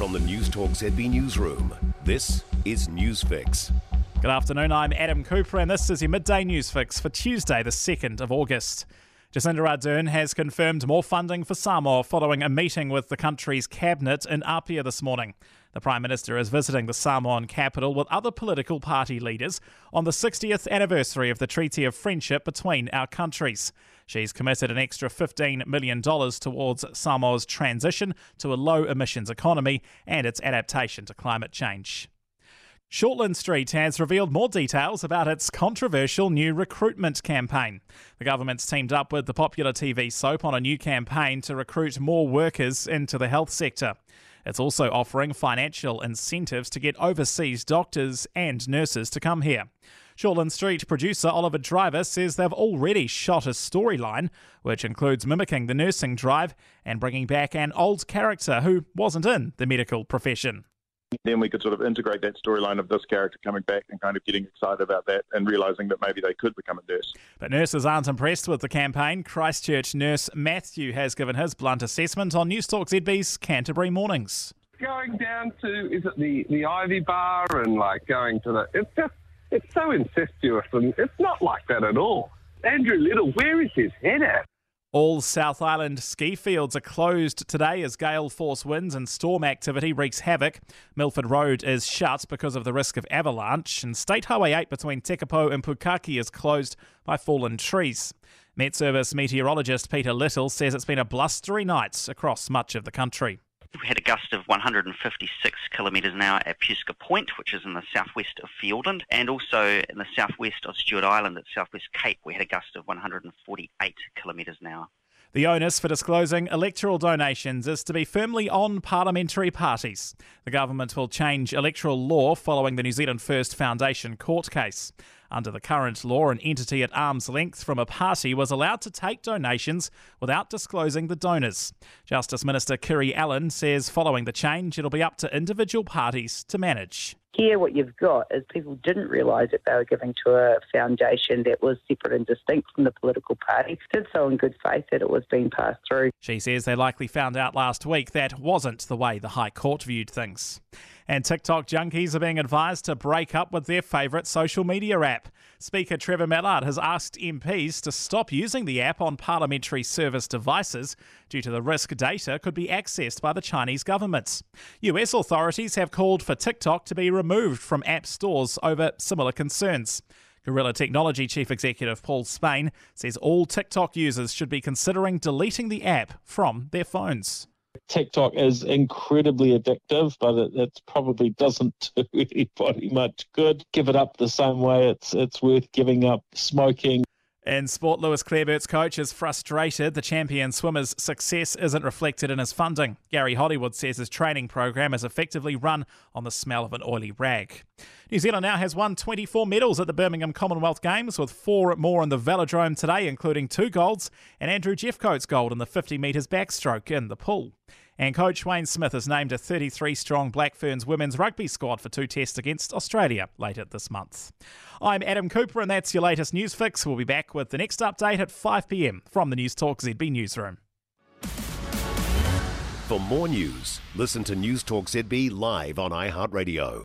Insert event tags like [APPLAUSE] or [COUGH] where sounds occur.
From the News Talk ZB Newsroom, this is Newsfix. Good afternoon, I'm Adam Cooper, and this is your midday Newsfix for Tuesday, the 2nd of August. Jacinda Ardern has confirmed more funding for Samoa following a meeting with the country's cabinet in Apia this morning. The Prime Minister is visiting the Samoan capital with other political party leaders on the 60th anniversary of the Treaty of Friendship between our countries. She's committed an extra $15 million towards Samoa's transition to a low emissions economy and its adaptation to climate change. Shortland Street has revealed more details about its controversial new recruitment campaign. The government's teamed up with the popular TV soap on a new campaign to recruit more workers into the health sector. It's also offering financial incentives to get overseas doctors and nurses to come here. Shortland Street producer Oliver Driver says they've already shot a storyline, which includes mimicking the nursing drive and bringing back an old character who wasn't in the medical profession then we could sort of integrate that storyline of this character coming back and kind of getting excited about that and realizing that maybe they could become a nurse. But nurses aren't impressed with the campaign. Christchurch nurse Matthew has given his blunt assessment on Newstalk ZB's Canterbury Mornings. Going down to is it the the Ivy Bar and like going to the it's just it's so incestuous and it's not like that at all. Andrew Little, where is his head at? All South Island ski fields are closed today as gale force winds and storm activity wreaks havoc. Milford Road is shut because of the risk of avalanche, and State Highway 8 between Tekapo and Pukaki is closed by fallen trees. Met Service meteorologist Peter Little says it's been a blustery night across much of the country. We had a gust of 156 kilometres an hour at Puysegur Point, which is in the southwest of Fiordland, and also in the southwest of Stewart Island at Southwest Cape, we had a gust of 148 kilometres an hour. The onus for disclosing electoral donations is to be firmly on parliamentary parties. The government will change electoral law following the New Zealand First Foundation court case. Under the current law, an entity at arm's length from a party was allowed to take donations without disclosing the donors. Justice Minister Kiri Allen says following the change, it'll be up to individual parties to manage. Here, what you've got is people didn't realise that they were giving to a foundation that was separate and distinct from the political party, did so in good faith that it was being passed through. She says they likely found out last week that wasn't the way the High Court viewed things. And TikTok junkies are being advised to break up with their favourite social media app. Speaker Trevor Mallard has asked MPs to stop using the app on parliamentary service devices due to the risk data could be accessed by the Chinese government. US authorities have called for TikTok to be removed from app stores over similar concerns. Gorilla Technology Chief Executive Paul Spain says all TikTok users should be considering deleting the app from their phones. TikTok is incredibly addictive, but it, it, probably doesn't [LAUGHS] do anybody much good. Give it up the same way it's it's worth giving up smoking. In sport, Lewis Clareburt's coach is frustrated the champion swimmer's success isn't reflected in his funding. Gary Hollywood says his training program is effectively run on the smell of an oily rag. New Zealand now has won 24 medals at the Birmingham Commonwealth Games, with four more in the velodrome today, including two golds and Andrew Jeffcoat's gold in the 50 metres backstroke in the pool. And coach Wayne Smith is named a 33 strong Black Ferns women's rugby squad for two tests against Australia later this month. I'm Adam Cooper, and that's your latest news fix. We'll be back with the next update at 5 pm from the News Talk ZB newsroom. For more news, listen to News Talk ZB live on iHeartRadio.